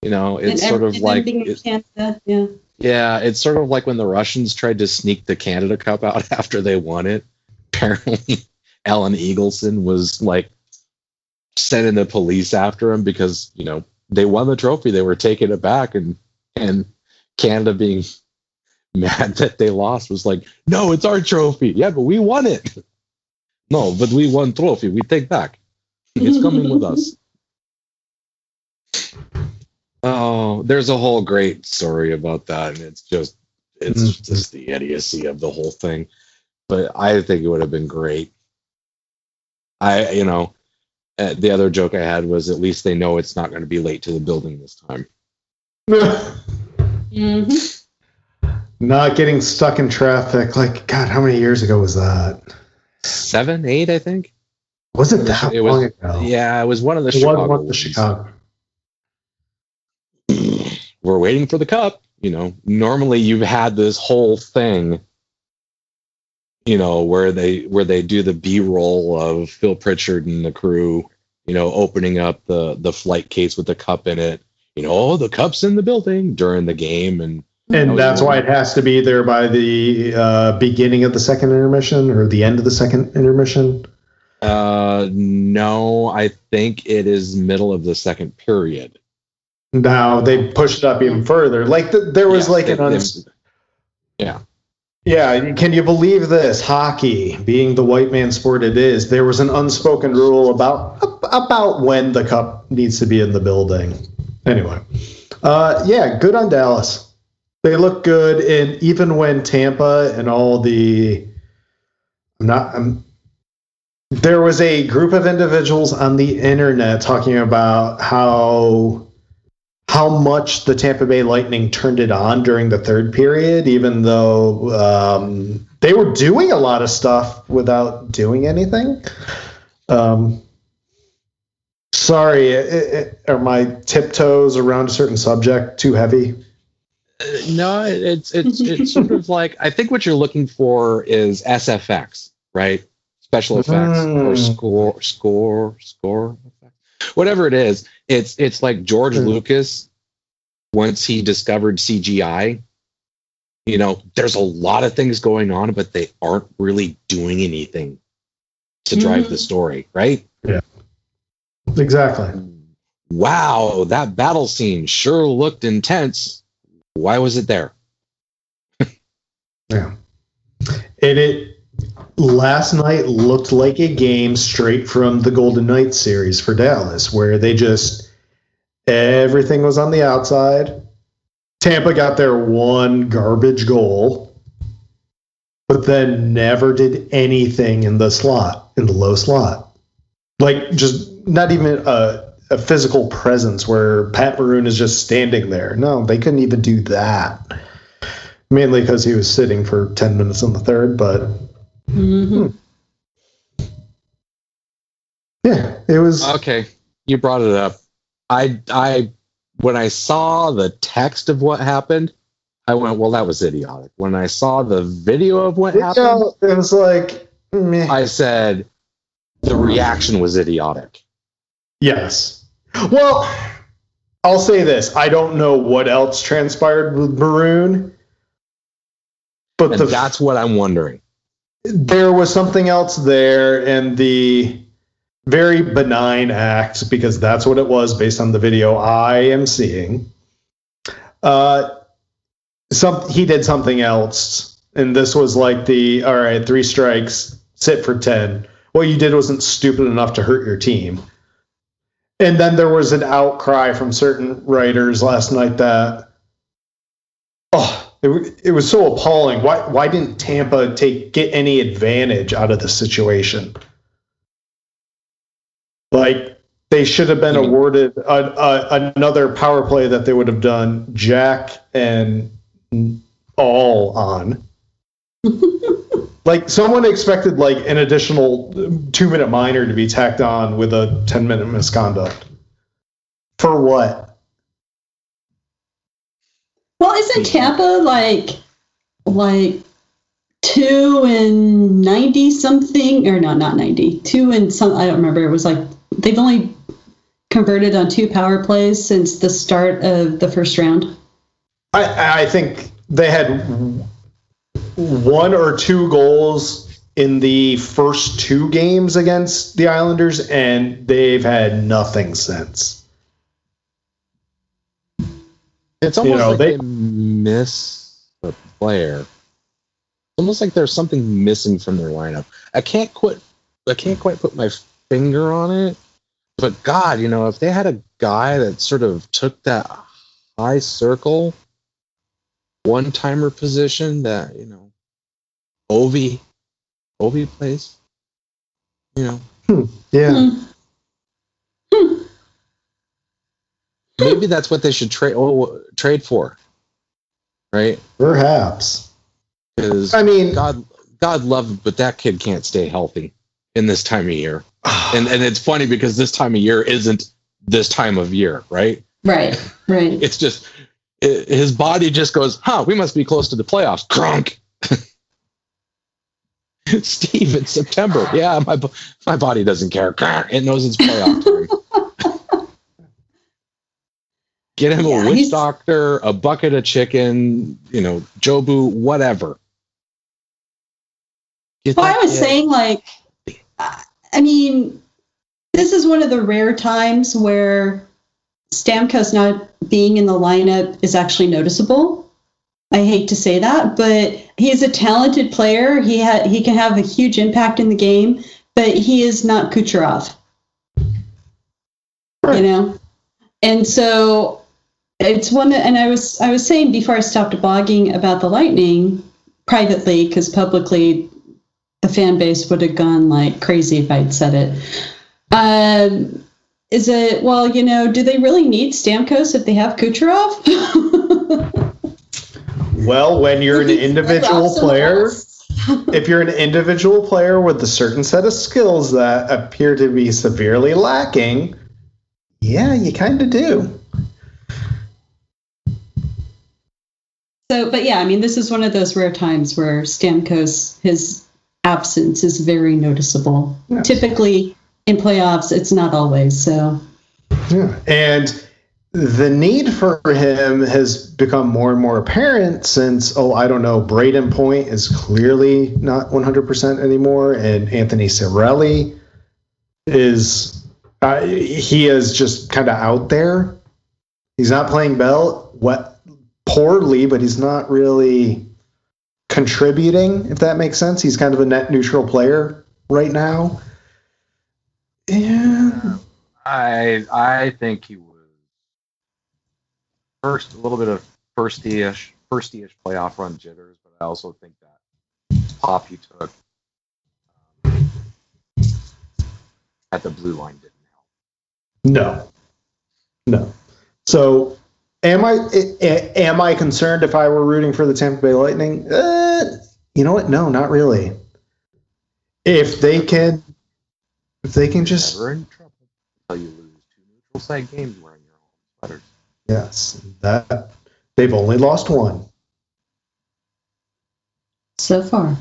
You know, it's and sort of like it- Canada. Yeah. yeah, it's sort of like when the Russians tried to sneak the Canada Cup out after they won it. Apparently, Alan Eagleson was like sending the police after him because you know they won the trophy. They were taking it back, and and Canada being mad that they lost was like, no, it's our trophy. Yeah, but we won it. No, but we won trophy. We take back. It's coming with us. Oh, there's a whole great story about that, and it's just it's Mhm. just the idiocy of the whole thing. But I think it would have been great. I, you know, uh, the other joke I had was at least they know it's not going to be late to the building this time. hmm Not getting stuck in traffic. Like, God, how many years ago was that? Seven, eight, I think. Was it It that it was- long ago? Yeah, it was one of the It Chicago. one of the. Chicago. We're waiting for the cup. You know, normally you've had this whole thing. You know, where they where they do the B roll of Phil Pritchard and the crew. You know, opening up the the flight case with the cup in it. You know, oh, the cup's in the building during the game, and And that's why it has to be there by the uh, beginning of the second intermission or the end of the second intermission. uh, no, I think it is middle of the second period. Now they pushed it up even further. Like the, there was Yeah, like they- an uns- they- yeah. Yeah, can you believe this? Hockey, being the white man sport it is, there was an unspoken rule about about when the cup needs to be in the building. Anyway, uh, yeah, good on Dallas. They look good, and even when Tampa and all the, I'm not, I'm there was a group of individuals on the internet talking about how how much the Tampa Bay Lightning turned it on during the third period, even though um, they were doing a lot of stuff without doing anything. Um, sorry, it, it, are my tiptoes around a certain subject too heavy? Uh, no, it's it's it's sort of like I think what you're looking for is SFX, right? Special effects mm. or score, score, score, whatever it is. It's it's like George mm. Lucas once he discovered CGI. You know, there's a lot of things going on, but they aren't really doing anything to drive mm. the story, right? Yeah. Exactly. Wow, that battle scene sure looked intense. Why was it there? yeah. And it last night looked like a game straight from the Golden Knights series for Dallas, where they just everything was on the outside. Tampa got their one garbage goal, but then never did anything in the slot, in the low slot. Like just not even a, a physical presence where Pat Maroon is just standing there. No, they couldn't even do that. Mainly because he was sitting for 10 minutes in the third, but. Mm-hmm. Hmm. Yeah, it was. Okay, you brought it up. I, I, when I saw the text of what happened, I went, well, that was idiotic. When I saw the video of what uh, happened, it was like, meh. I said, the reaction was idiotic. Yes. Well, I'll say this: I don't know what else transpired with Maroon, but the, that's what I'm wondering. There was something else there, and the very benign act, because that's what it was based on the video I am seeing. Uh, some he did something else, and this was like the all right, three strikes, sit for ten. What you did wasn't stupid enough to hurt your team and then there was an outcry from certain writers last night that oh it, it was so appalling why why didn't tampa take get any advantage out of the situation like they should have been mm-hmm. awarded a, a, another power play that they would have done jack and all on. Like someone expected like an additional two minute minor to be tacked on with a 10 minute misconduct. For what? Well isn't tampa like like two and 90 something? Or not not 90 two and some i don't remember. It was like they've only converted on two power plays since the start of the first round i i think they had one or two goals in the first two games against the Islanders, and they've had nothing since. It's almost you know, like they, they miss a player. Almost like there's something missing from their lineup. I can't quit. I can't quite put my finger on it, but God, you know, if they had a guy that sort of took that high circle one timer position that you know Ovi Ovi plays. You know. Hmm. Yeah. Hmm. Maybe that's what they should trade oh, trade for. Right? Perhaps. Because I mean God God love but that kid can't stay healthy in this time of year. Ah. and and it's funny because this time of year isn't this time of year, right? Right. Right. It's just it, his body just goes, "Huh, we must be close to the playoffs." Crunk. Steve, it's September. Yeah, my my body doesn't care. It knows it's playoff time. Get him yeah, a witch doctor, a bucket of chicken, you know, Jobu, whatever. well, I was kid. saying, like, I mean, this is one of the rare times where Stamkos not being in the lineup is actually noticeable. I hate to say that, but he's a talented player. He ha- he can have a huge impact in the game, but he is not Kucherov. You know, and so it's one. And I was I was saying before I stopped blogging about the Lightning privately because publicly the fan base would have gone like crazy if I'd said it. Um, is it well? You know, do they really need Stamkos if they have Kucherov? Well, when you're an individual player, if you're an individual player with a certain set of skills that appear to be severely lacking, yeah, you kind of do. So, but yeah, I mean, this is one of those rare times where Stamkos, his absence is very noticeable. Yeah. Typically in playoffs, it's not always. So, Yeah. And the need for him has become more and more apparent since, oh, I don't know, Brayden Point is clearly not 100% anymore, and Anthony Cirelli is, uh, he is just kind of out there. He's not playing Bell what, poorly, but he's not really contributing, if that makes sense. He's kind of a net neutral player right now. Yeah. I I think he was first a little bit of firsty-ish firsty-ish playoff run jitters, but I also think that pop he took um, at the blue line didn't help. No, no. So, am I am I concerned if I were rooting for the Tampa Bay Lightning? Uh, you know what? No, not really. If they can, if they can just Never in trouble until you lose two neutral site games wearing your home sweaters. yes, that they've only lost one. so far.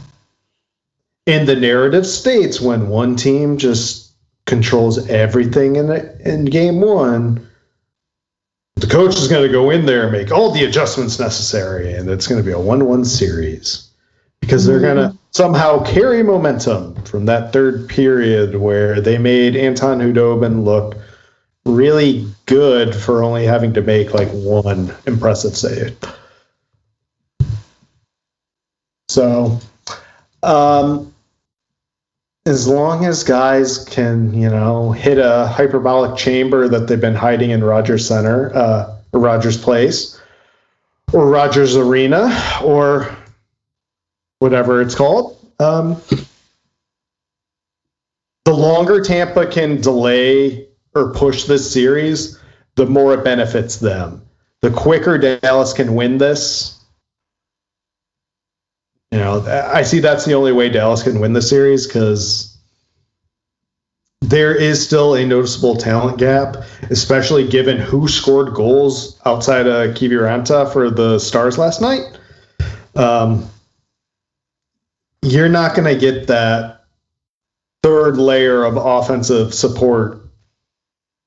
And the narrative states when one team just controls everything in in game one, the coach is going to go in there and make all the adjustments necessary, and it's going to be a one-one series because they're going to somehow carry momentum from that third period where they made Anton Khudobin look really good for only having to make like one impressive save. So, um, as long as guys can, you know, hit a hyperbolic chamber that they've been hiding in Rogers Center, uh, or Rogers Place, or Rogers Arena, or whatever it's called, um, the longer Tampa can delay or push this series, the more it benefits them. The quicker Dallas can win this, you know, I see that's the only way Dallas can win the series because there is still a noticeable talent gap, especially given who scored goals outside of Kiviranta for the Stars last night. Um, you're not going to get that third layer of offensive support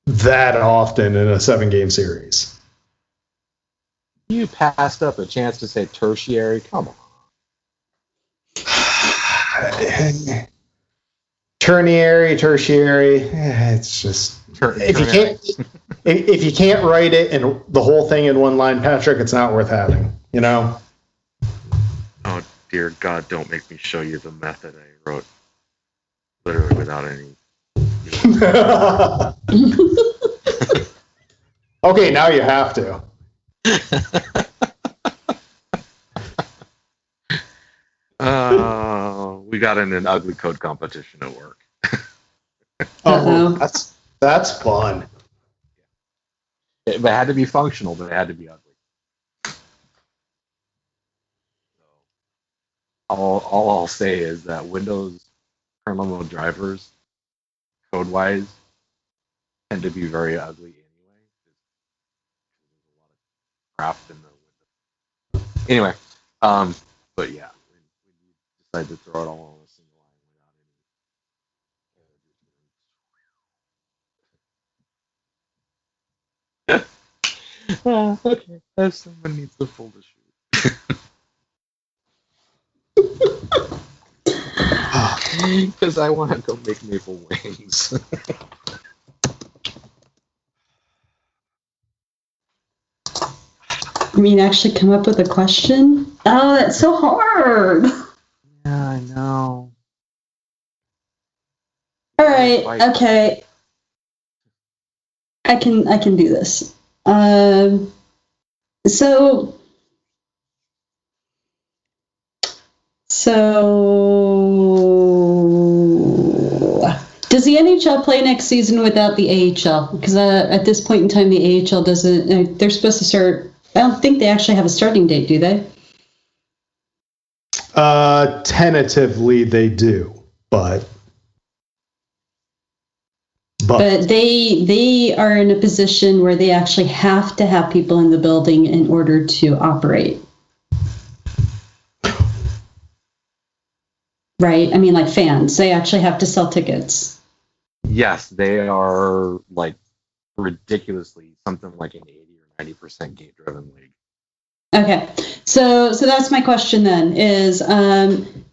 that often in a seven game series. You passed up a chance to say tertiary. Come on. Tertiary, tertiary, eh, it's just Ter- if you can't if if you can't write it and the whole thing in one line, Patrick, it's not worth having. You know. Oh dear God! Don't make me show you the method I wrote, literally without any. okay, now you have to. Uh, we got in an ugly code competition at work. Uh-oh. Oh, that's that's fun. It, but it had to be functional, but it had to be ugly. So, all, all I'll say is that Windows kernel mode drivers, code wise, tend to be very ugly anyway. There's a lot of craft in the window. Anyway, um, but yeah, when, when you decide to throw it all on a single line without any. Uh, okay, if someone needs to fold a shoe. Because I want to go make maple wings. I mean, actually come up with a question? Oh, that's so hard. yeah, I know. Okay. I can I can do this. Um, so so Does the NHL play next season without the AHL? Because uh, at this point in time, the AHL doesn't. Uh, they're supposed to start. I don't think they actually have a starting date, do they? Uh, tentatively, they do, but but, but they they are in a position where they actually have to have people in the building in order to operate. Right? I mean, like fans, they actually have to sell tickets. Yes, they are like ridiculously something like an 80 or 90% gate driven league. Okay. So so that's my question then is um,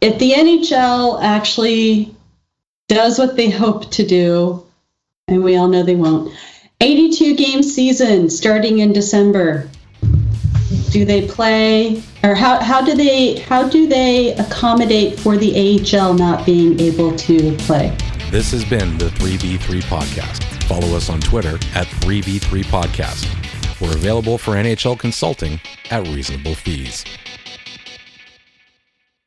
if the NHL actually does what they hope to do, and we all know they won't. 82 game season starting in December. Do they play or how, how do they how do they accommodate for the AHL not being able to play? This has been the 3v3 podcast. Follow us on Twitter at 3v3 podcast. We're available for NHL consulting at reasonable fees.